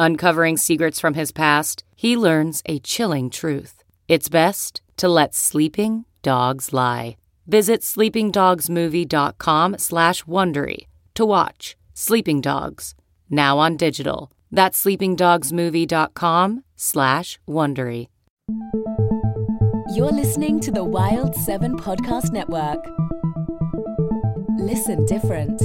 Uncovering secrets from his past, he learns a chilling truth. It's best to let sleeping dogs lie. Visit sleepingdogsmovie.com slash Wondery to watch Sleeping Dogs, now on digital. That's sleepingdogsmovie.com slash Wondery. You're listening to the Wild 7 Podcast Network. Listen different.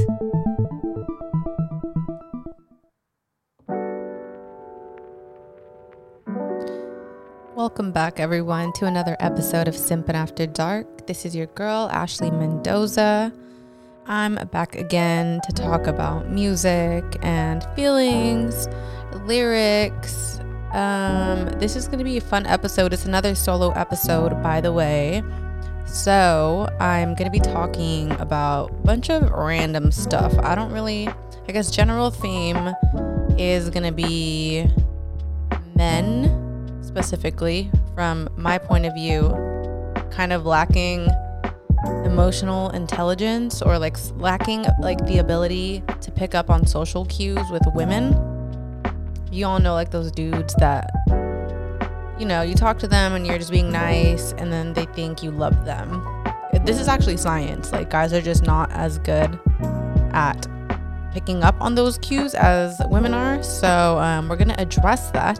Welcome back, everyone, to another episode of Simpin' After Dark. This is your girl, Ashley Mendoza. I'm back again to talk about music and feelings, lyrics. Um, this is going to be a fun episode. It's another solo episode, by the way. So, I'm going to be talking about a bunch of random stuff. I don't really, I guess, general theme is going to be men specifically, from my point of view, kind of lacking emotional intelligence or like lacking like the ability to pick up on social cues with women. You all know like those dudes that you know, you talk to them and you're just being nice and then they think you love them. This is actually science. Like guys are just not as good at picking up on those cues as women are. So um, we're gonna address that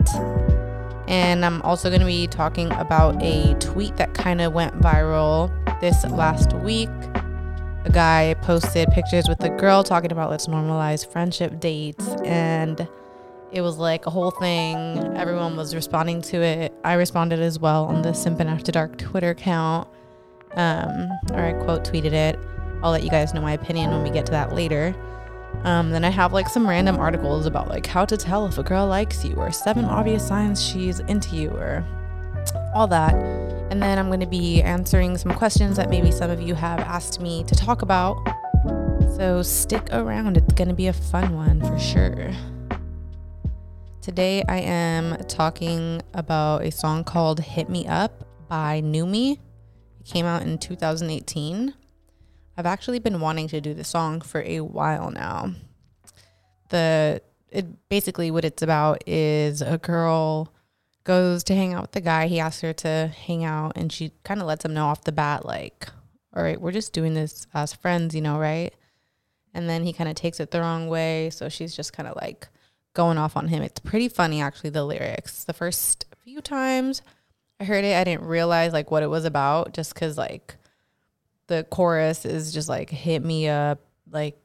and I'm also going to be talking about a tweet that kind of went viral this last week. A guy posted pictures with a girl talking about let's normalize friendship dates. And it was like a whole thing. Everyone was responding to it. I responded as well on the Simp Simpin' After Dark Twitter account. Um, or I quote tweeted it. I'll let you guys know my opinion when we get to that later. Um, then I have like some random articles about like how to tell if a girl likes you or seven obvious signs she's into you or all that. And then I'm going to be answering some questions that maybe some of you have asked me to talk about. So stick around, it's going to be a fun one for sure. Today I am talking about a song called Hit Me Up by Numi. It came out in 2018. I've actually been wanting to do the song for a while now. The it basically what it's about is a girl goes to hang out with the guy. He asks her to hang out and she kind of lets him know off the bat like, "All right, we're just doing this as friends, you know, right?" And then he kind of takes it the wrong way, so she's just kind of like going off on him. It's pretty funny actually the lyrics. The first few times I heard it, I didn't realize like what it was about just cuz like the chorus is just like hit me up like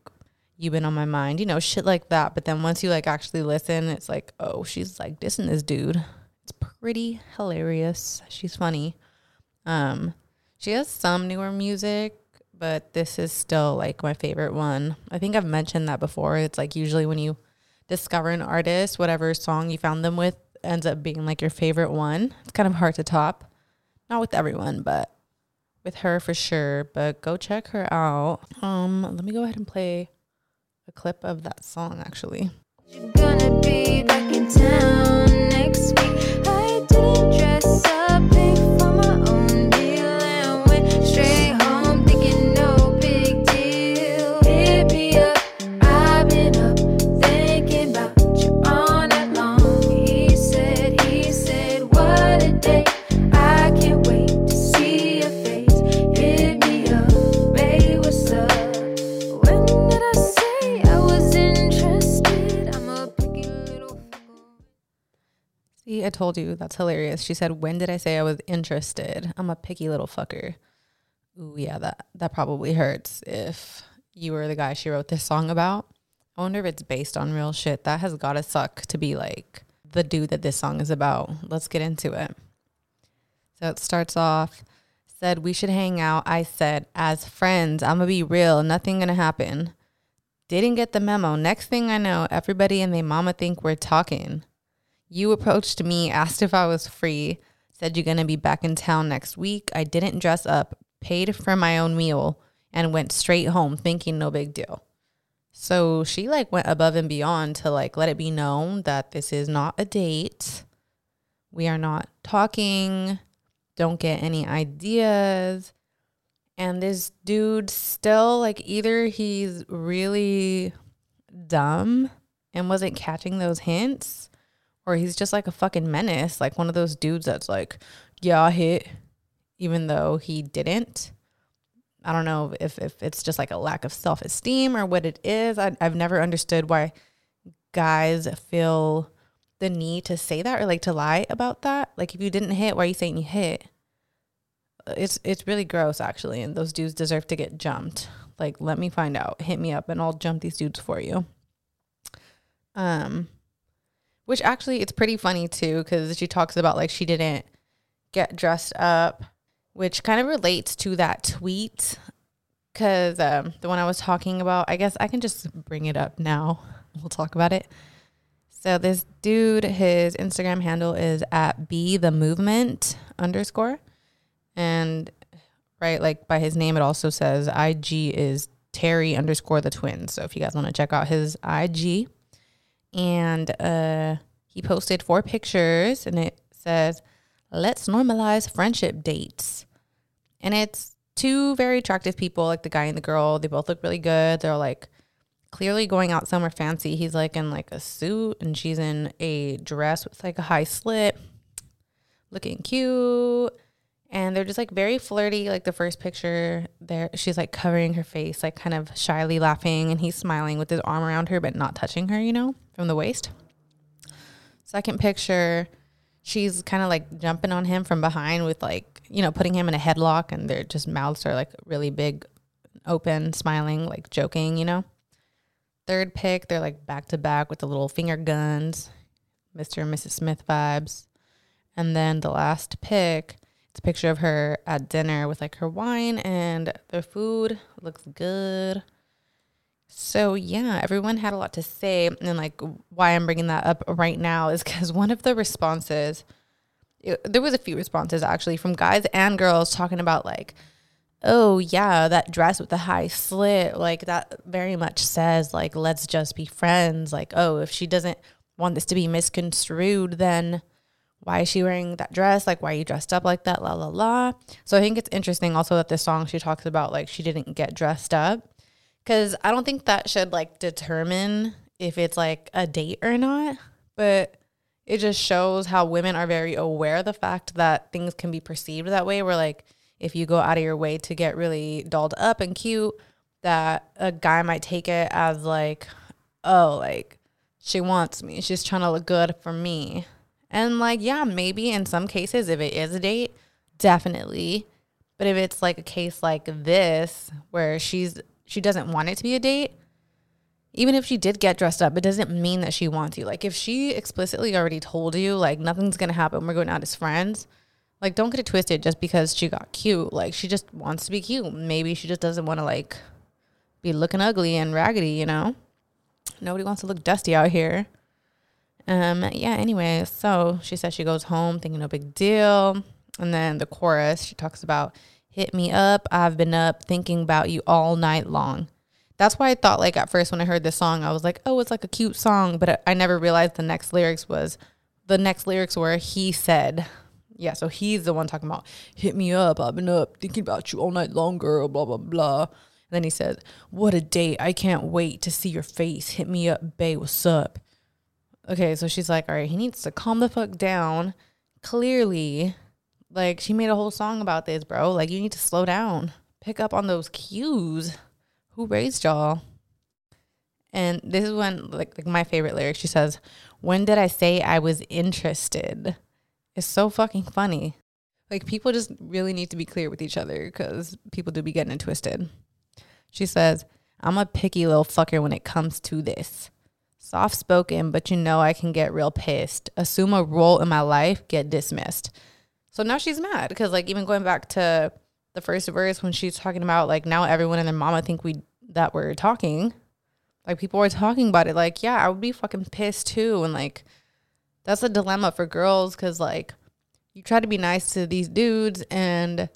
you've been on my mind you know shit like that. But then once you like actually listen it's like oh she's like dissing this dude. It's pretty hilarious. She's funny. Um she has some newer music but this is still like my favorite one. I think i've mentioned that before. It's like usually when you discover an artist whatever song you found them with ends up being like your favorite one. It's kind of hard to top. Not with everyone but with her for sure, but go check her out. Um, let me go ahead and play a clip of that song actually. You're gonna be back in town next week. I didn't dress up, I told you that's hilarious. She said, "When did I say I was interested? I'm a picky little fucker." Ooh, yeah, that that probably hurts if you were the guy she wrote this song about. I wonder if it's based on real shit. That has got to suck to be like the dude that this song is about. Let's get into it. So it starts off said we should hang out. I said, as friends, I'm gonna be real, nothing gonna happen. Didn't get the memo. Next thing I know, everybody and their mama think we're talking. You approached me, asked if I was free, said you're gonna be back in town next week. I didn't dress up, paid for my own meal, and went straight home thinking no big deal. So she like went above and beyond to like let it be known that this is not a date. We are not talking don't get any ideas. And this dude still, like, either he's really dumb and wasn't catching those hints, or he's just like a fucking menace, like one of those dudes that's like, yeah, I hit, even though he didn't. I don't know if, if it's just like a lack of self esteem or what it is. I, I've never understood why guys feel the need to say that or like to lie about that. Like if you didn't hit, why are you saying you hit? It's it's really gross actually, and those dudes deserve to get jumped. Like let me find out. Hit me up and I'll jump these dudes for you. Um which actually it's pretty funny too cuz she talks about like she didn't get dressed up, which kind of relates to that tweet cuz um the one I was talking about, I guess I can just bring it up now. We'll talk about it. So this dude, his Instagram handle is at be the movement underscore. And right, like by his name, it also says IG is Terry underscore the twins. So if you guys want to check out his IG, and uh, he posted four pictures, and it says, "Let's normalize friendship dates," and it's two very attractive people, like the guy and the girl. They both look really good. They're like clearly going out somewhere fancy. He's like in like a suit and she's in a dress with like a high slit, looking cute. And they're just like very flirty. Like the first picture, there she's like covering her face, like kind of shyly laughing, and he's smiling with his arm around her, but not touching her, you know, from the waist. Second picture, she's kind of like jumping on him from behind with like, you know, putting him in a headlock, and their just mouths are like really big, open, smiling, like joking, you know. Third pick, they're like back to back with the little finger guns, Mr. and Mrs. Smith vibes. And then the last pick, it's a picture of her at dinner with like her wine and the food looks good. So yeah, everyone had a lot to say, and like why I'm bringing that up right now is because one of the responses, it, there was a few responses actually from guys and girls talking about like oh yeah that dress with the high slit like that very much says like let's just be friends like oh if she doesn't want this to be misconstrued then why is she wearing that dress like why are you dressed up like that la la la so i think it's interesting also that this song she talks about like she didn't get dressed up because i don't think that should like determine if it's like a date or not but it just shows how women are very aware of the fact that things can be perceived that way where like if you go out of your way to get really dolled up and cute, that a guy might take it as like, oh, like she wants me. She's trying to look good for me. And like, yeah, maybe in some cases, if it is a date, definitely. But if it's like a case like this where she's she doesn't want it to be a date, even if she did get dressed up, it doesn't mean that she wants you. Like if she explicitly already told you like nothing's gonna happen, we're going out as friends, like, don't get it twisted just because she got cute. Like, she just wants to be cute. Maybe she just doesn't want to, like, be looking ugly and raggedy, you know? Nobody wants to look dusty out here. Um, yeah, anyway, so she says she goes home thinking no big deal. And then the chorus, she talks about, hit me up. I've been up thinking about you all night long. That's why I thought, like, at first when I heard this song, I was like, oh, it's like a cute song. But I never realized the next lyrics was, the next lyrics were, he said, yeah, so he's the one talking about hit me up. I've been up thinking about you all night long, girl. Blah blah blah. And then he says, "What a date! I can't wait to see your face. Hit me up, bae. What's up?" Okay, so she's like, "All right, he needs to calm the fuck down." Clearly, like she made a whole song about this, bro. Like you need to slow down, pick up on those cues. Who raised y'all? And this is when like, like my favorite lyric. She says, "When did I say I was interested?" It's so fucking funny. Like people just really need to be clear with each other because people do be getting it twisted. She says, I'm a picky little fucker when it comes to this. Soft spoken, but you know I can get real pissed. Assume a role in my life, get dismissed. So now she's mad because, like, even going back to the first verse when she's talking about like now everyone and their mama think we that we're talking, like people were talking about it. Like, yeah, I would be fucking pissed too, and like that's a dilemma for girls because like you try to be nice to these dudes and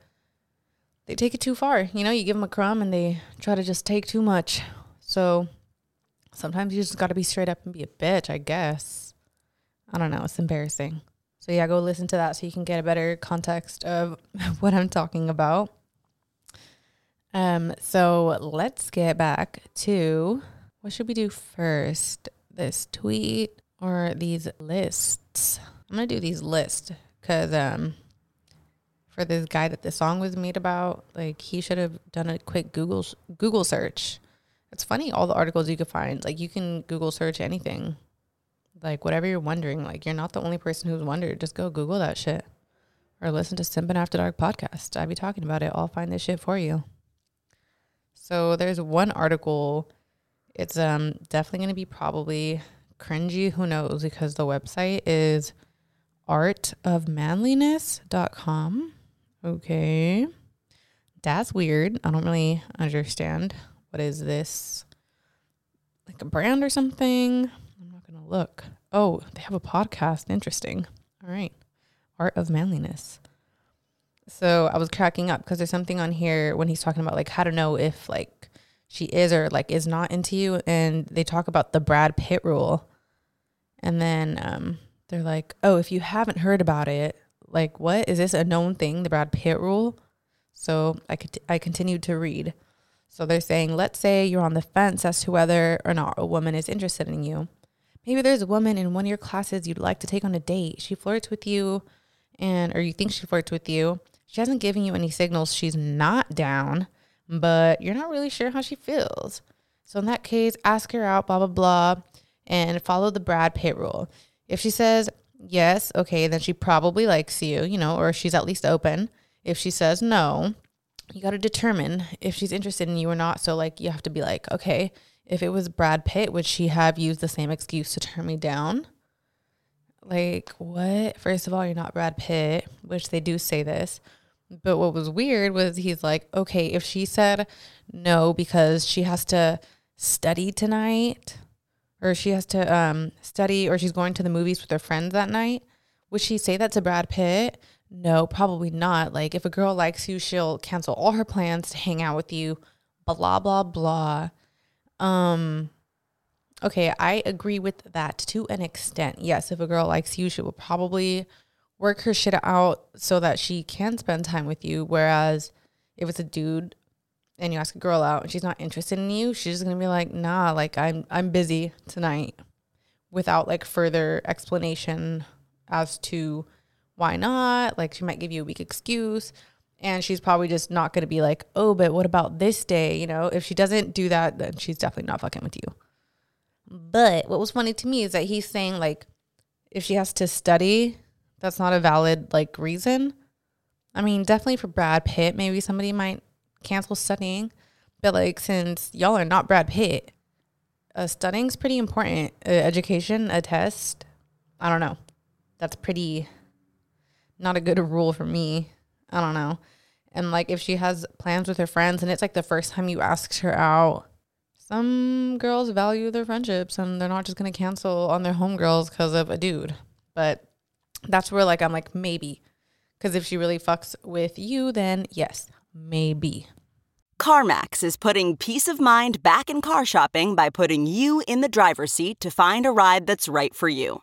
they take it too far. You know, you give them a crumb and they try to just take too much. So sometimes you just got to be straight up and be a bitch, I guess. I don't know. It's embarrassing. So yeah, go listen to that so you can get a better context of what I'm talking about. Um, so let's get back to what should we do first? This tweet or these lists? I'm gonna do these lists because um, for this guy that the song was made about, like he should have done a quick Google Google search. It's funny all the articles you could find. Like you can Google search anything, like whatever you're wondering. Like you're not the only person who's wondered. Just go Google that shit, or listen to Simpin After Dark podcast. I'd be talking about it. I'll find this shit for you. So there's one article. It's um definitely gonna be probably cringy. Who knows? Because the website is artofmanliness.com. Okay. That's weird. I don't really understand. What is this? Like a brand or something? I'm not going to look. Oh, they have a podcast. Interesting. All right. Art of Manliness. So I was cracking up because there's something on here when he's talking about like how to know if like she is or like is not into you. And they talk about the Brad Pitt rule. And then um, they're like, oh, if you haven't heard about it, like, what is this a known thing, the Brad Pitt rule? So I could I continued to read. So they're saying, let's say you're on the fence as to whether or not a woman is interested in you. Maybe there's a woman in one of your classes you'd like to take on a date. She flirts with you, and or you think she flirts with you. She hasn't given you any signals she's not down, but you're not really sure how she feels. So in that case, ask her out, blah blah blah, and follow the Brad Pitt rule. If she says yes, okay, then she probably likes you, you know, or she's at least open. If she says no, you got to determine if she's interested in you or not. So, like, you have to be like, okay, if it was Brad Pitt, would she have used the same excuse to turn me down? Like, what? First of all, you're not Brad Pitt, which they do say this. But what was weird was he's like, okay, if she said no because she has to study tonight, or she has to um, study or she's going to the movies with her friends that night, would she say that to Brad Pitt? No, probably not. Like, if a girl likes you, she'll cancel all her plans to hang out with you, blah, blah, blah. Um, okay, I agree with that to an extent. Yes, if a girl likes you, she will probably work her shit out so that she can spend time with you. Whereas if it's a dude and you ask a girl out and she's not interested in you, she's just gonna be like, nah, like I'm I'm busy tonight without like further explanation as to why not. Like she might give you a weak excuse. And she's probably just not gonna be like, oh, but what about this day? You know, if she doesn't do that, then she's definitely not fucking with you. But what was funny to me is that he's saying like if she has to study, that's not a valid like reason. I mean, definitely for Brad Pitt, maybe somebody might cancel studying. But like, since y'all are not Brad Pitt, uh, studying's pretty important. Uh, education, a test. I don't know. That's pretty not a good rule for me. I don't know. And like, if she has plans with her friends and it's like the first time you asked her out, some girls value their friendships and they're not just gonna cancel on their homegirls because of a dude. But that's where like I'm like maybe, because if she really fucks with you, then yes, maybe. CarMax is putting peace of mind back in car shopping by putting you in the driver's seat to find a ride that's right for you.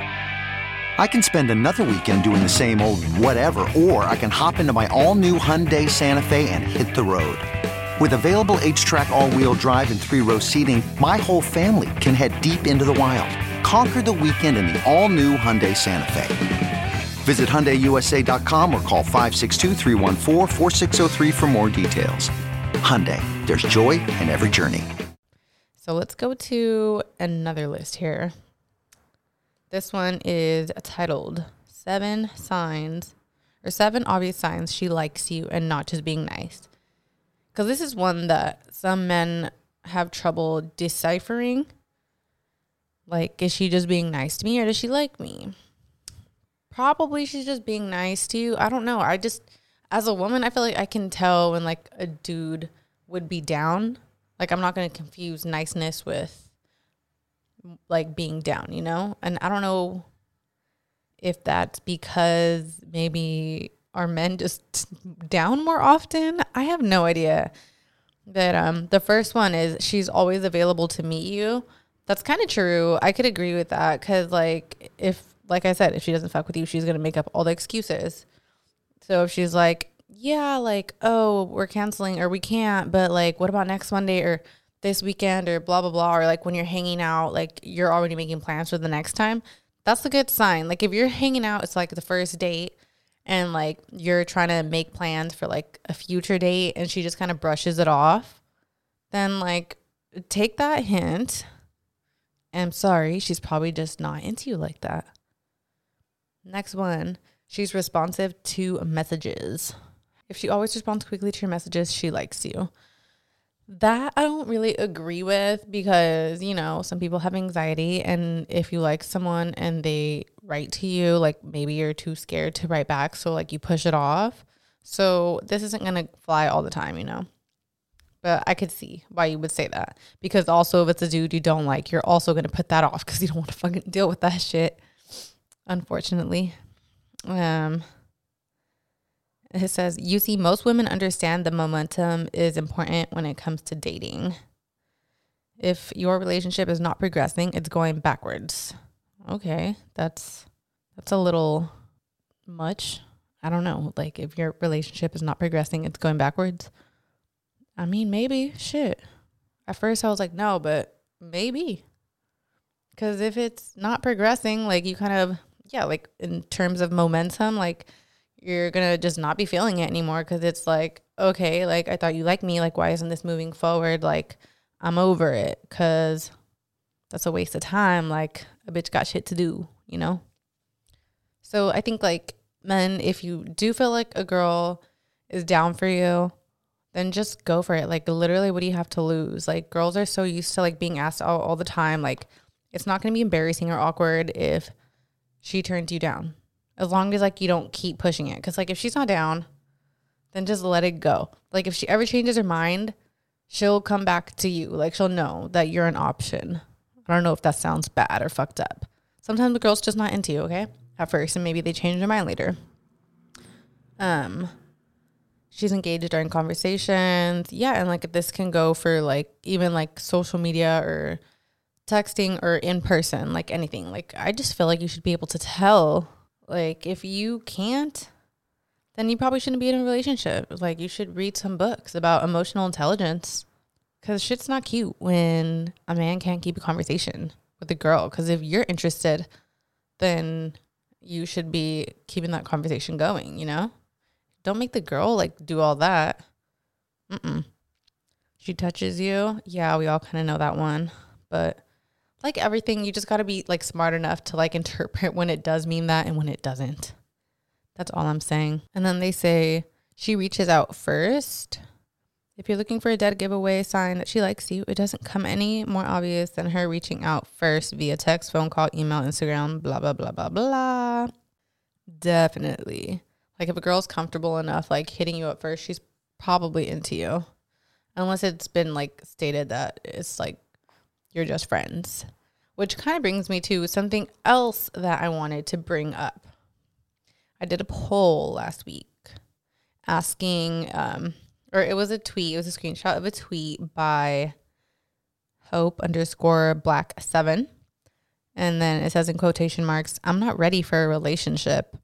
I can spend another weekend doing the same old whatever, or I can hop into my all-new Hyundai Santa Fe and hit the road. With available HTRAC all-wheel drive and three-row seating, my whole family can head deep into the wild. Conquer the weekend in the all-new Hyundai Santa Fe. Visit HyundaiUSA.com or call 562 for more details. Hyundai, there's joy in every journey. So let's go to another list here. This one is titled Seven Signs or Seven Obvious Signs She Likes You and Not Just Being Nice. Because this is one that some men have trouble deciphering. Like, is she just being nice to me or does she like me? probably she's just being nice to you. I don't know. I just as a woman, I feel like I can tell when like a dude would be down. Like I'm not going to confuse niceness with like being down, you know? And I don't know if that's because maybe are men just down more often? I have no idea. But um the first one is she's always available to meet you. That's kind of true. I could agree with that cuz like if like I said, if she doesn't fuck with you, she's gonna make up all the excuses. So if she's like, yeah, like, oh, we're canceling or we can't, but like, what about next Monday or this weekend or blah blah blah, or like when you're hanging out, like you're already making plans for the next time. That's a good sign. Like if you're hanging out, it's like the first date and like you're trying to make plans for like a future date and she just kind of brushes it off, then like take that hint. I'm sorry, she's probably just not into you like that. Next one, she's responsive to messages. If she always responds quickly to your messages, she likes you. That I don't really agree with because, you know, some people have anxiety. And if you like someone and they write to you, like maybe you're too scared to write back. So, like, you push it off. So, this isn't going to fly all the time, you know? But I could see why you would say that. Because also, if it's a dude you don't like, you're also going to put that off because you don't want to fucking deal with that shit unfortunately. Um, it says, you see, most women understand the momentum is important when it comes to dating. If your relationship is not progressing, it's going backwards. Okay, that's that's a little much. I don't know. Like if your relationship is not progressing, it's going backwards. I mean, maybe. Shit. At first I was like, no, but maybe. Cuz if it's not progressing, like you kind of yeah, like in terms of momentum, like you're gonna just not be feeling it anymore because it's like, okay, like I thought you liked me, like why isn't this moving forward? Like I'm over it because that's a waste of time. Like a bitch got shit to do, you know? So I think like men, if you do feel like a girl is down for you, then just go for it. Like literally, what do you have to lose? Like girls are so used to like being asked all, all the time. Like it's not gonna be embarrassing or awkward if she turns you down. As long as like you don't keep pushing it. Cause like if she's not down, then just let it go. Like if she ever changes her mind, she'll come back to you. Like she'll know that you're an option. I don't know if that sounds bad or fucked up. Sometimes the girl's just not into you, okay? At first, and maybe they change their mind later. Um she's engaged during conversations. Yeah, and like this can go for like even like social media or texting or in person, like anything. Like I just feel like you should be able to tell. Like if you can't, then you probably shouldn't be in a relationship. Like you should read some books about emotional intelligence. Cause shit's not cute when a man can't keep a conversation with a girl. Cause if you're interested, then you should be keeping that conversation going, you know? Don't make the girl like do all that. Mm-mm. She touches you. Yeah, we all kind of know that one. But like everything, you just got to be like smart enough to like interpret when it does mean that and when it doesn't. That's all I'm saying. And then they say she reaches out first. If you're looking for a dead giveaway sign that she likes you, it doesn't come any more obvious than her reaching out first via text, phone call, email, Instagram, blah, blah, blah, blah, blah. Definitely. Like if a girl's comfortable enough, like hitting you up first, she's probably into you. Unless it's been like stated that it's like you're just friends. Which kind of brings me to something else that I wanted to bring up. I did a poll last week asking, um, or it was a tweet, it was a screenshot of a tweet by hope underscore black seven. And then it says in quotation marks, I'm not ready for a relationship.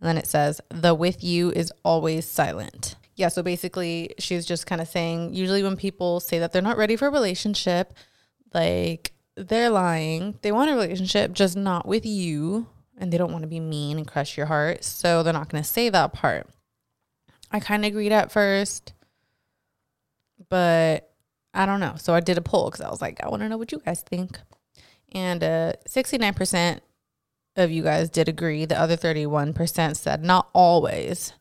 And then it says, the with you is always silent. Yeah, so basically, she's just kind of saying usually when people say that they're not ready for a relationship, like they're lying. They want a relationship, just not with you. And they don't want to be mean and crush your heart. So they're not going to say that part. I kind of agreed at first, but I don't know. So I did a poll because I was like, I want to know what you guys think. And uh, 69% of you guys did agree. The other 31% said not always.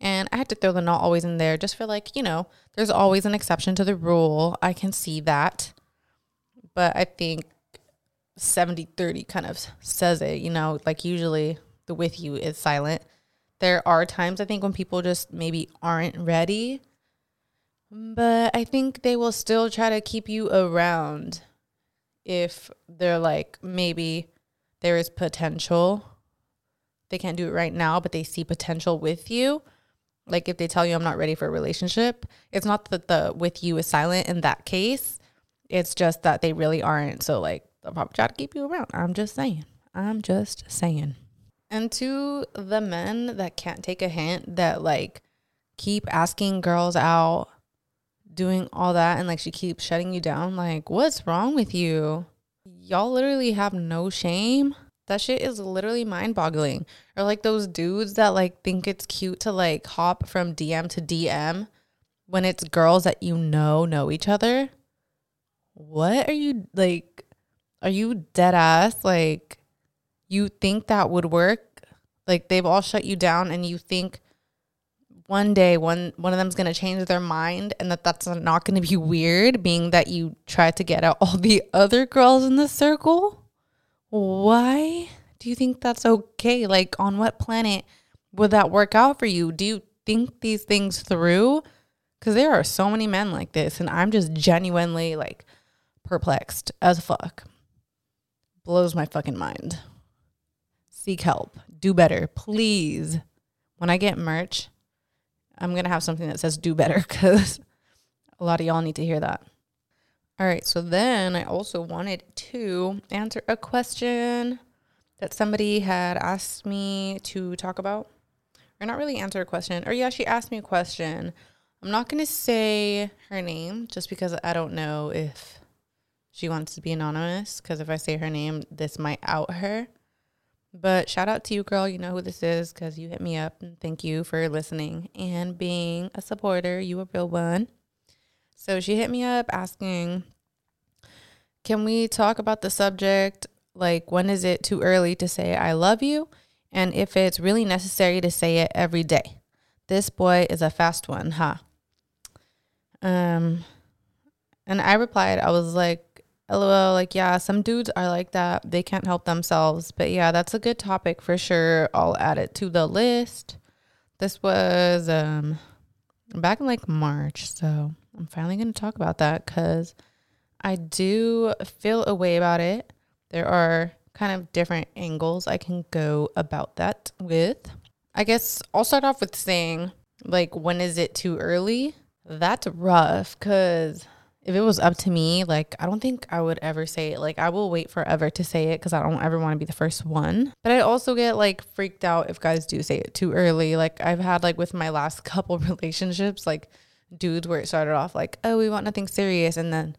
And I had to throw the not always in there just for like, you know, there's always an exception to the rule. I can see that. But I think 70 30 kind of says it, you know, like usually the with you is silent. There are times I think when people just maybe aren't ready, but I think they will still try to keep you around if they're like maybe there is potential. They can't do it right now, but they see potential with you. Like if they tell you I'm not ready for a relationship, it's not that the with you is silent in that case. It's just that they really aren't. So like they'll probably try to keep you around. I'm just saying. I'm just saying. And to the men that can't take a hint that like keep asking girls out, doing all that, and like she keeps shutting you down, like, what's wrong with you? Y'all literally have no shame. That shit is literally mind boggling. Or like those dudes that like think it's cute to like hop from DM to DM when it's girls that you know know each other. What are you like? Are you dead ass? Like, you think that would work? Like, they've all shut you down, and you think one day one one of them's gonna change their mind, and that that's not gonna be weird, being that you tried to get out all the other girls in the circle. Why do you think that's okay? Like, on what planet would that work out for you? Do you think these things through? Because there are so many men like this, and I'm just genuinely like perplexed as fuck blows my fucking mind. Seek help. Do better, please. When I get merch, I'm going to have something that says do better because a lot of y'all need to hear that. All right, so then I also wanted to answer a question that somebody had asked me to talk about. Or not really answer a question. Or yeah, she asked me a question. I'm not going to say her name just because I don't know if she wants to be anonymous because if I say her name, this might out her. But shout out to you, girl. You know who this is because you hit me up. And thank you for listening and being a supporter. You a real one. So she hit me up asking, Can we talk about the subject? Like, when is it too early to say I love you? And if it's really necessary to say it every day. This boy is a fast one, huh? Um, and I replied, I was like, LOL, like, yeah, some dudes are like that. They can't help themselves. But yeah, that's a good topic for sure. I'll add it to the list. This was um back in like March. So I'm finally going to talk about that because I do feel a way about it. There are kind of different angles I can go about that with. I guess I'll start off with saying, like, when is it too early? That's rough because if it was up to me, like I don't think I would ever say it. Like I will wait forever to say it because I don't ever want to be the first one. But I also get like freaked out if guys do say it too early. Like I've had like with my last couple relationships, like dudes where it started off like, oh, we want nothing serious, and then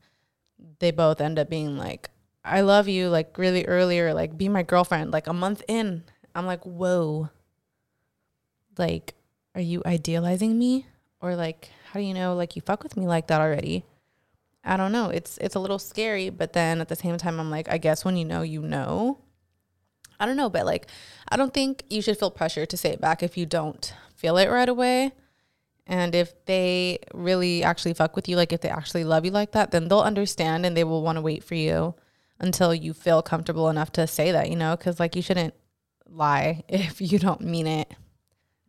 they both end up being like, I love you, like really early, or like be my girlfriend, like a month in. I'm like, whoa. Like, are you idealizing me? Or like, how do you know like you fuck with me like that already? I don't know. It's it's a little scary, but then at the same time I'm like, I guess when you know, you know. I don't know, but like I don't think you should feel pressure to say it back if you don't feel it right away. And if they really actually fuck with you, like if they actually love you like that, then they'll understand and they will want to wait for you until you feel comfortable enough to say that, you know, because like you shouldn't lie if you don't mean it.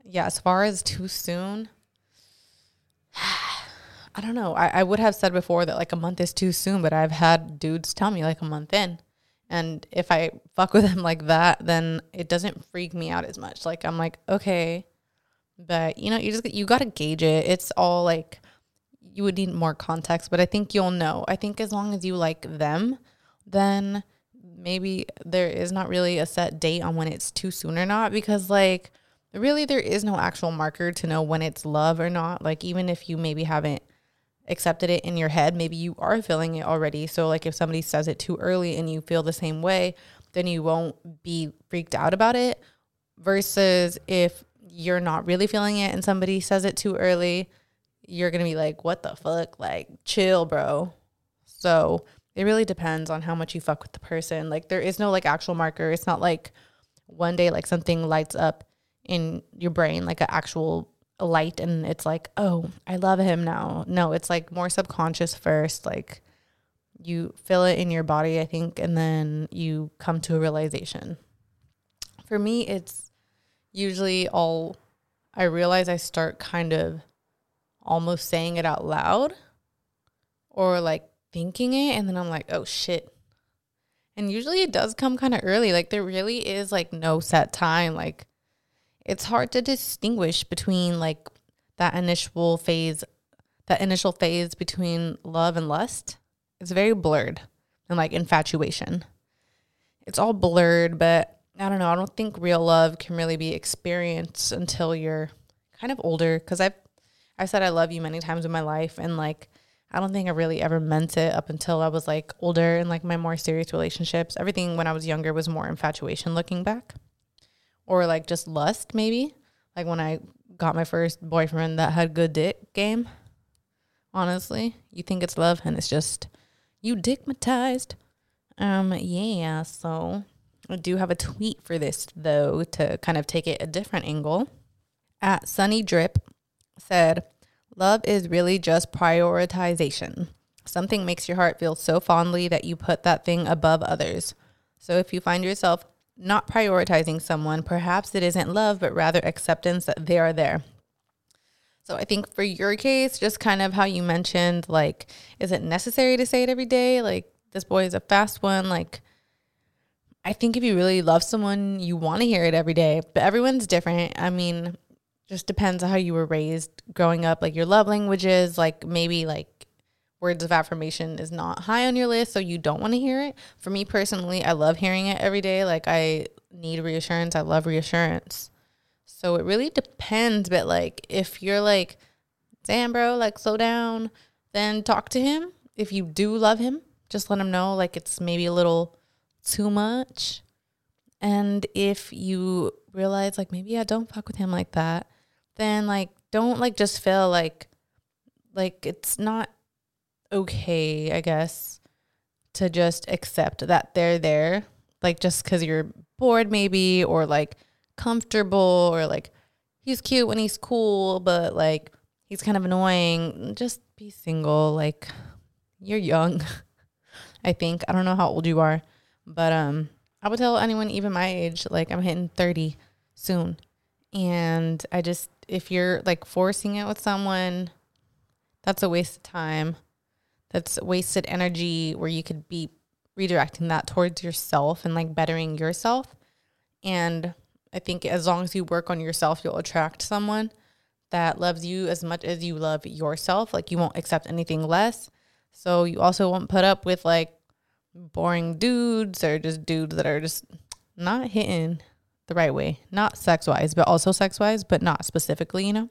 Yeah, as far as too soon, I don't know. I, I would have said before that like a month is too soon, but I've had dudes tell me like a month in. And if I fuck with them like that, then it doesn't freak me out as much. Like I'm like, okay. But you know, you just you gotta gauge it. It's all like you would need more context, but I think you'll know. I think as long as you like them, then maybe there is not really a set date on when it's too soon or not because like really there is no actual marker to know when it's love or not. Like even if you maybe haven't accepted it in your head, maybe you are feeling it already. So like if somebody says it too early and you feel the same way, then you won't be freaked out about it versus if you're not really feeling it and somebody says it too early, you're going to be like, "What the fuck? Like chill, bro." So, it really depends on how much you fuck with the person. Like there is no like actual marker. It's not like one day like something lights up in your brain like an actual light and it's like, "Oh, I love him now." No, it's like more subconscious first like you feel it in your body, I think, and then you come to a realization. For me, it's usually all I realize I start kind of almost saying it out loud or like thinking it and then I'm like, "Oh shit." And usually it does come kind of early. Like there really is like no set time. Like it's hard to distinguish between like that initial phase that initial phase between love and lust. It's very blurred and like infatuation. It's all blurred, but I don't know. I don't think real love can really be experienced until you're kind of older cuz I've I said I love you many times in my life and like I don't think I really ever meant it up until I was like older and like my more serious relationships. Everything when I was younger was more infatuation looking back. Or like just lust maybe. Like when I got my first boyfriend that had good dick game. Honestly, you think it's love and it's just you dickmatized. Um yeah, so I do have a tweet for this though to kind of take it a different angle. At Sunny Drip said, Love is really just prioritization. Something makes your heart feel so fondly that you put that thing above others. So if you find yourself not prioritizing someone, perhaps it isn't love, but rather acceptance that they are there. So I think for your case, just kind of how you mentioned, like, is it necessary to say it every day? Like, this boy is a fast one. Like, I think if you really love someone, you want to hear it every day, but everyone's different. I mean, just depends on how you were raised growing up, like your love languages, like maybe like words of affirmation is not high on your list, so you don't want to hear it. For me personally, I love hearing it every day. Like I need reassurance. I love reassurance. So it really depends, but like if you're like, damn bro, like slow down, then talk to him. If you do love him, just let him know like it's maybe a little too much. And if you realize like maybe I don't fuck with him like that, then like don't like just feel like like it's not okay, I guess, to just accept that they're there. Like just cuz you're bored maybe or like comfortable or like he's cute when he's cool, but like he's kind of annoying. Just be single. Like you're young. I think. I don't know how old you are, but um I would tell anyone even my age, like I'm hitting 30 soon. And I just if you're like forcing it with someone, that's a waste of time. That's wasted energy where you could be redirecting that towards yourself and like bettering yourself. And I think as long as you work on yourself, you'll attract someone that loves you as much as you love yourself. Like you won't accept anything less. So you also won't put up with like boring dudes or just dudes that are just not hitting the right way, not sex wise, but also sex wise, but not specifically, you know?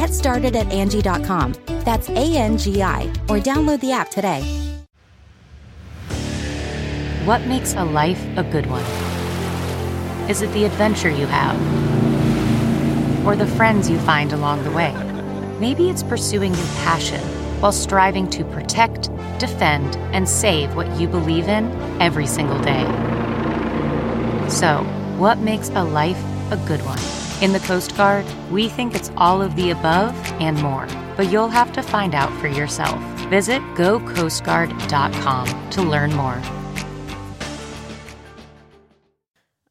Get started at Angi.com. That's A N G I, or download the app today. What makes a life a good one? Is it the adventure you have? Or the friends you find along the way? Maybe it's pursuing your passion while striving to protect, defend, and save what you believe in every single day. So, what makes a life a good one? In the Coast Guard, we think it's all of the above and more, but you'll have to find out for yourself. Visit gocoastguard.com to learn more.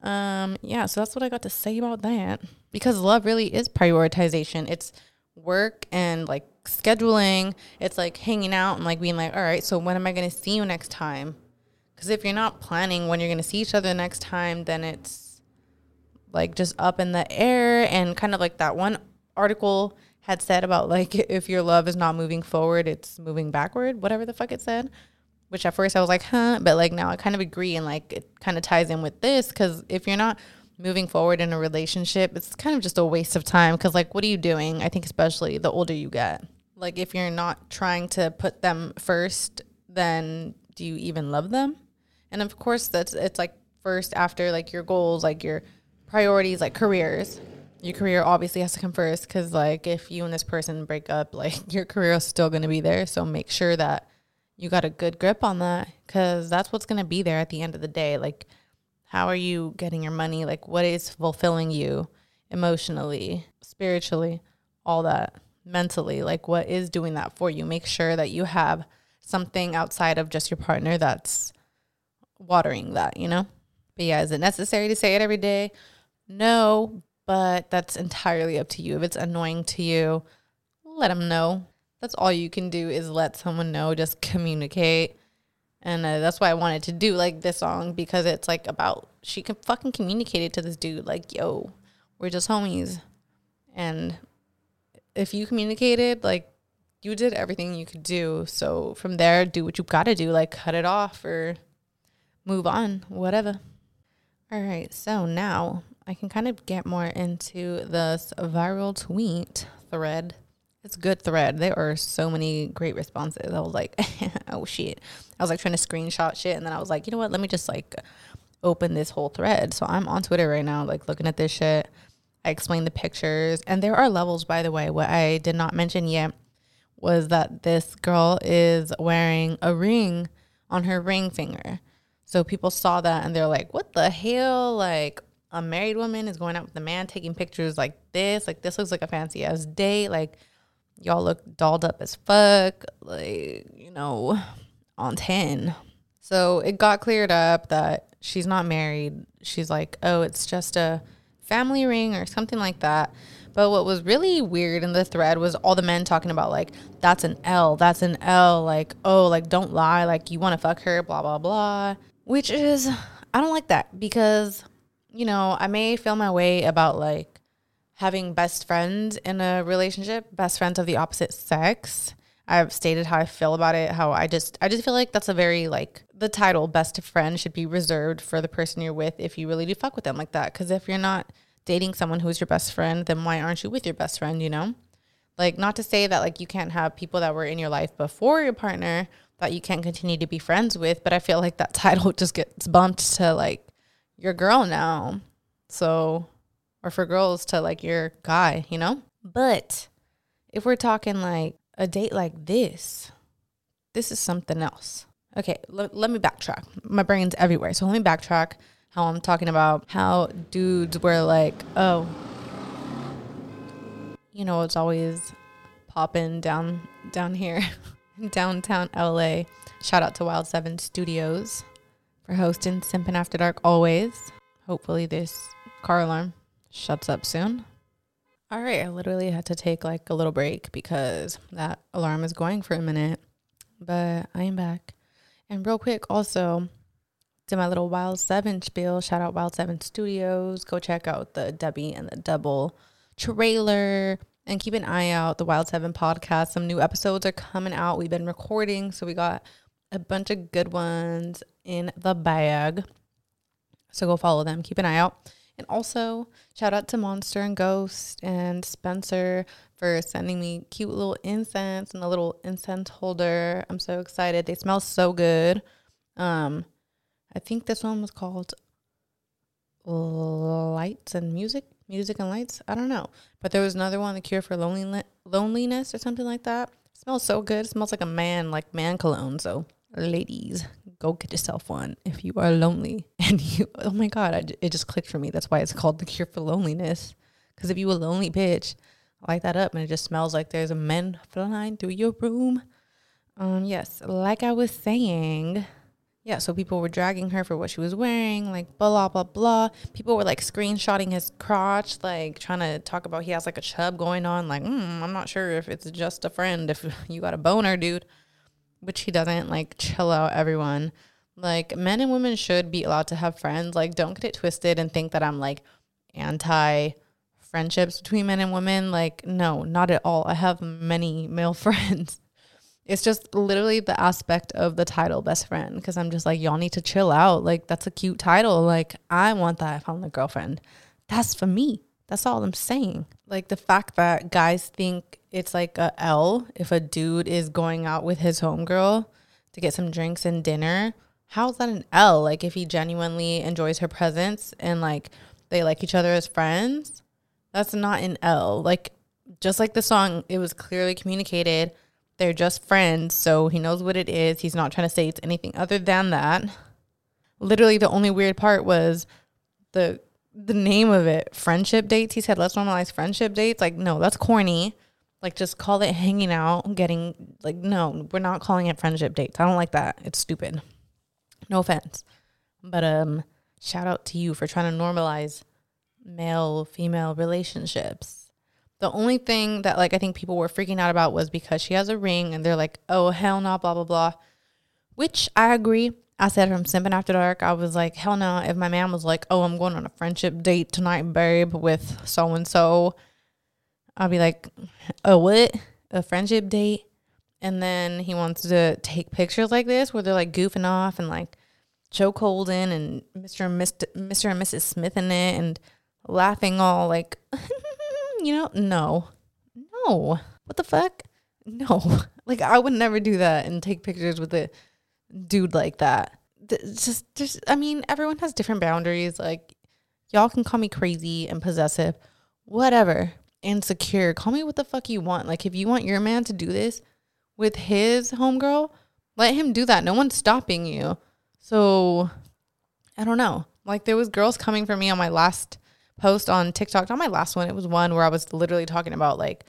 Um, yeah, so that's what I got to say about that. Because love really is prioritization. It's work and like scheduling. It's like hanging out and like being like, all right, so when am I going to see you next time? Because if you're not planning when you're going to see each other next time, then it's like just up in the air. And kind of like that one article had said about like if your love is not moving forward, it's moving backward, whatever the fuck it said which at first I was like, huh, but like now I kind of agree and like it kind of ties in with this because if you're not moving forward in a relationship, it's kind of just a waste of time because like what are you doing? I think especially the older you get. Like if you're not trying to put them first, then do you even love them? And of course that's it's like first after like your goals, like your priorities, like careers. Your career obviously has to come first because like if you and this person break up, like your career is still going to be there. So make sure that you got a good grip on that because that's what's going to be there at the end of the day. Like, how are you getting your money? Like, what is fulfilling you emotionally, spiritually, all that, mentally? Like, what is doing that for you? Make sure that you have something outside of just your partner that's watering that, you know? But yeah, is it necessary to say it every day? No, but that's entirely up to you. If it's annoying to you, let them know that's all you can do is let someone know, just communicate. And uh, that's why I wanted to do like this song because it's like about she can fucking communicate it to this dude like, yo, we're just homies. And if you communicated, like you did everything you could do. So from there, do what you've got to do, like cut it off or move on, whatever. All right, so now I can kind of get more into this viral tweet thread it's good thread. There are so many great responses. I was like, oh shit. I was like trying to screenshot shit and then I was like, you know what? Let me just like open this whole thread. So I'm on Twitter right now, like looking at this shit. I explained the pictures. And there are levels, by the way. What I did not mention yet was that this girl is wearing a ring on her ring finger. So people saw that and they're like, what the hell? Like, a married woman is going out with a man taking pictures like this. Like, this looks like a fancy ass date. Like, y'all look dolled up as fuck, like, you know, on 10. So it got cleared up that she's not married. She's like, oh, it's just a family ring or something like that. But what was really weird in the thread was all the men talking about, like, that's an L, that's an L, like, oh, like, don't lie, like, you want to fuck her, blah, blah, blah. Which is, I don't like that because, you know, I may feel my way about, like, having best friends in a relationship, best friends of the opposite sex. I've stated how I feel about it, how I just I just feel like that's a very like the title best friend should be reserved for the person you're with if you really do fuck with them like that cuz if you're not dating someone who's your best friend, then why aren't you with your best friend, you know? Like not to say that like you can't have people that were in your life before your partner that you can't continue to be friends with, but I feel like that title just gets bumped to like your girl now. So or for girls to like your guy, you know? But if we're talking like a date like this, this is something else. Okay, l- let me backtrack. My brain's everywhere. So let me backtrack how I'm talking about how dudes were like, oh, you know, it's always popping down down here, downtown LA. Shout out to Wild Seven Studios for hosting Simpin After Dark always. Hopefully this car alarm shuts up soon. All right, I literally had to take like a little break because that alarm is going for a minute, but I am back. And real quick, also to my little Wild Seven spiel. Shout out Wild Seven Studios. Go check out the Debbie and the Double trailer and keep an eye out the Wild Seven podcast. Some new episodes are coming out. We've been recording, so we got a bunch of good ones in the bag. So go follow them. Keep an eye out. And also, shout out to Monster and Ghost and Spencer for sending me cute little incense and a little incense holder. I'm so excited. They smell so good. Um, I think this one was called Lights and Music, Music and Lights. I don't know, but there was another one, The Cure for Loneliness or something like that. It smells so good. It smells like a man, like man cologne. So, ladies, go get yourself one if you are lonely. And you, oh my god, I, it just clicked for me. That's why it's called The Cure for Loneliness. Because if you a lonely bitch, I light that up and it just smells like there's a man flying through your room. Um, yes, like I was saying yeah, so people were dragging her for what she was wearing, like blah blah blah. People were like screenshotting his crotch, like trying to talk about he has like a chub going on. Like, mm, I'm not sure if it's just a friend, if you got a boner, dude, which he doesn't. Like, chill out, everyone. Like, men and women should be allowed to have friends. Like, don't get it twisted and think that I'm like anti friendships between men and women. Like, no, not at all. I have many male friends. It's just literally the aspect of the title best friend because I'm just like, y'all need to chill out. Like, that's a cute title. Like, I want that if I'm a girlfriend. That's for me. That's all I'm saying. Like, the fact that guys think it's like a L if a dude is going out with his homegirl to get some drinks and dinner. How's that an L? Like, if he genuinely enjoys her presence and like they like each other as friends, that's not an L. Like, just like the song, it was clearly communicated they're just friends, so he knows what it is. He's not trying to say it's anything other than that. Literally, the only weird part was the the name of it, friendship dates. He said, "Let's normalize friendship dates." Like, no, that's corny. Like, just call it hanging out, getting like, no, we're not calling it friendship dates. I don't like that. It's stupid. No offense, but um, shout out to you for trying to normalize male female relationships. The only thing that like I think people were freaking out about was because she has a ring and they're like, oh hell no, blah blah blah. Which I agree. I said from Simping After Dark, I was like, hell no. If my man was like, oh, I'm going on a friendship date tonight, babe, with so and so, I'd be like, oh, what? A friendship date? And then he wants to take pictures like this where they're like goofing off and like choke holding and Mr. and Mr. Mr. and Mrs. Smith in it and laughing all like you know, no, no. What the fuck? No. Like I would never do that and take pictures with a dude like that. Just, just, I mean, everyone has different boundaries. Like y'all can call me crazy and possessive, whatever, insecure. Call me what the fuck you want. Like if you want your man to do this with his homegirl, let him do that. No one's stopping you. So I don't know. Like there was girls coming for me on my last post on TikTok, not my last one. It was one where I was literally talking about like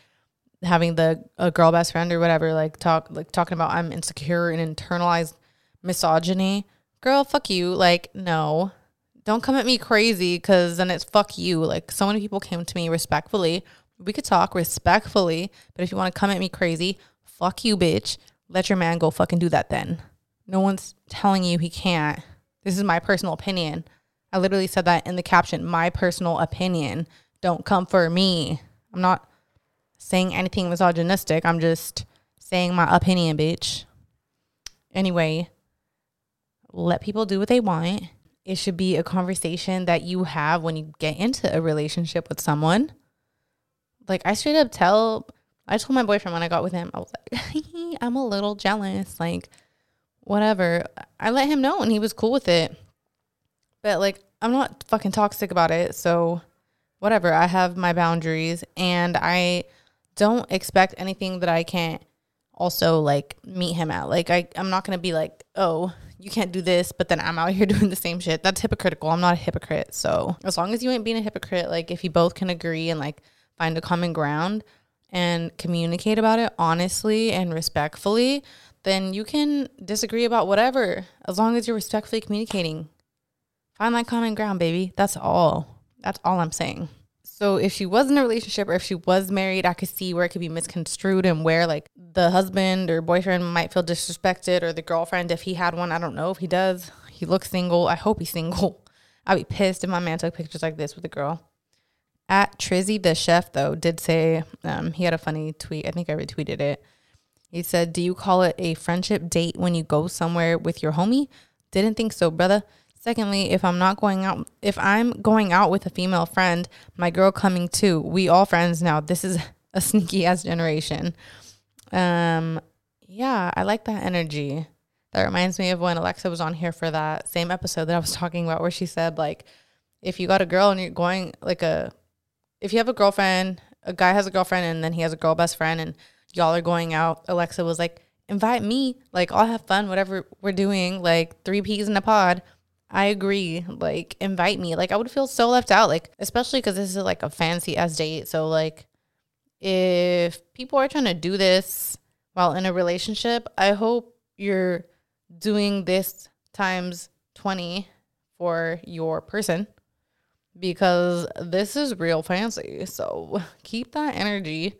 having the a girl best friend or whatever, like talk like talking about I'm insecure and internalized misogyny. Girl, fuck you. Like, no. Don't come at me crazy because then it's fuck you. Like so many people came to me respectfully. We could talk respectfully, but if you want to come at me crazy, fuck you, bitch. Let your man go fucking do that then. No one's telling you he can't. This is my personal opinion. I literally said that in the caption. My personal opinion. Don't come for me. I'm not saying anything misogynistic. I'm just saying my opinion, bitch. Anyway, let people do what they want. It should be a conversation that you have when you get into a relationship with someone. Like I straight up tell I told my boyfriend when I got with him, I was like, I'm a little jealous. Like, whatever. I let him know and he was cool with it. But like, I'm not fucking toxic about it. So, whatever. I have my boundaries and I don't expect anything that I can't also like meet him at. Like, I, I'm not going to be like, oh, you can't do this, but then I'm out here doing the same shit. That's hypocritical. I'm not a hypocrite. So, as long as you ain't being a hypocrite, like, if you both can agree and like find a common ground and communicate about it honestly and respectfully, then you can disagree about whatever as long as you're respectfully communicating. Find that common ground, baby. That's all. That's all I'm saying. So if she was in a relationship or if she was married, I could see where it could be misconstrued and where like the husband or boyfriend might feel disrespected or the girlfriend if he had one. I don't know if he does. He looks single. I hope he's single. I'd be pissed if my man took pictures like this with a girl. At Trizzy the chef though did say um, he had a funny tweet. I think I retweeted it. He said, "Do you call it a friendship date when you go somewhere with your homie?" Didn't think so, brother. Secondly, if I'm not going out, if I'm going out with a female friend, my girl coming too, we all friends now. This is a sneaky ass generation. Um, yeah, I like that energy. That reminds me of when Alexa was on here for that same episode that I was talking about, where she said like, if you got a girl and you're going like a, if you have a girlfriend, a guy has a girlfriend and then he has a girl best friend and y'all are going out, Alexa was like, invite me, like I'll have fun, whatever we're doing, like three peas in a pod I agree. Like, invite me. Like, I would feel so left out. Like, especially because this is like a fancy ass date. So, like, if people are trying to do this while in a relationship, I hope you're doing this times 20 for your person because this is real fancy. So, keep that energy.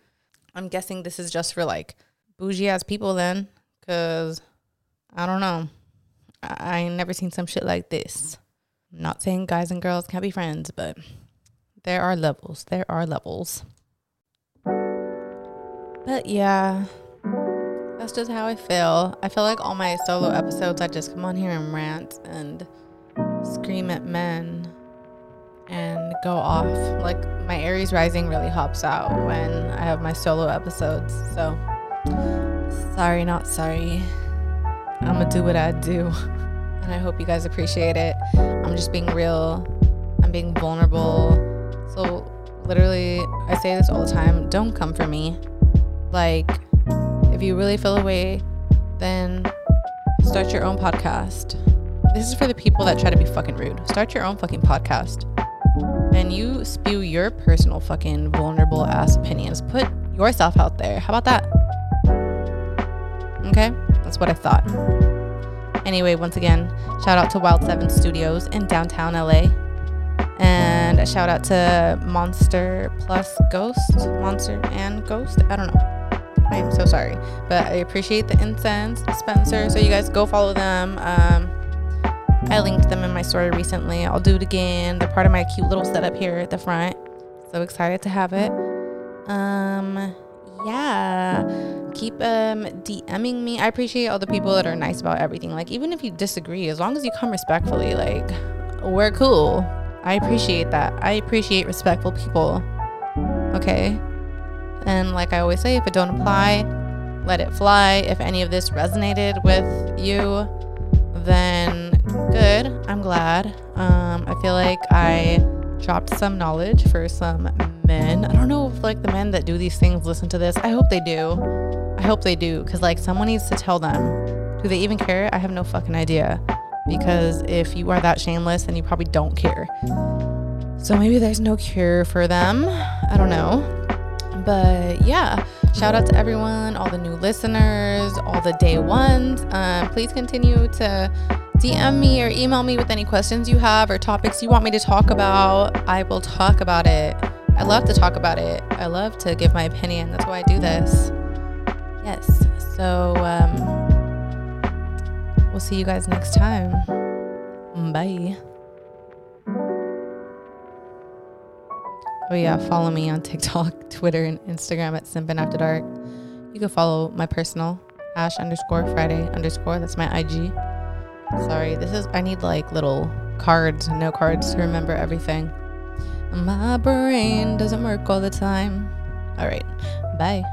I'm guessing this is just for like bougie ass people then because I don't know. I ain't never seen some shit like this. I'm not saying guys and girls can't be friends, but there are levels. There are levels. But yeah, that's just how I feel. I feel like all my solo episodes, I just come on here and rant and scream at men and go off. Like my Aries rising really hops out when I have my solo episodes. So sorry, not sorry. I'm gonna do what I do. And I hope you guys appreciate it. I'm just being real, I'm being vulnerable. So, literally, I say this all the time don't come for me. Like, if you really feel away, then start your own podcast. This is for the people that try to be fucking rude. Start your own fucking podcast. And you spew your personal fucking vulnerable ass opinions. Put yourself out there. How about that? Okay? That's what I thought. Anyway, once again, shout out to Wild Seven Studios in downtown LA. And a shout out to Monster Plus Ghost, Monster and Ghost. I don't know. I am so sorry, but I appreciate the incense Spencer. So you guys go follow them. Um, I linked them in my story recently. I'll do it again. They're part of my cute little setup here at the front. So excited to have it. Um, yeah keep um dming me i appreciate all the people that are nice about everything like even if you disagree as long as you come respectfully like we're cool i appreciate that i appreciate respectful people okay and like i always say if it don't apply let it fly if any of this resonated with you then i'm glad um i feel like i dropped some knowledge for some men. I don't know if like the men that do these things listen to this. I hope they do. I hope they do because like someone needs to tell them. Do they even care? I have no fucking idea. Because if you are that shameless, then you probably don't care. So maybe there's no cure for them. I don't know. But yeah, shout out to everyone, all the new listeners, all the day ones. Um, please continue to DM me or email me with any questions you have or topics you want me to talk about. I will talk about it. I love to talk about it. I love to give my opinion. That's why I do this. Yes. So um, we'll see you guys next time. Bye. Oh yeah, follow me on TikTok, Twitter, and Instagram at Simpin After Dark. You can follow my personal Ash underscore Friday underscore. That's my IG. Sorry, this is I need like little cards, no cards to remember everything. My brain doesn't work all the time. All right. Bye.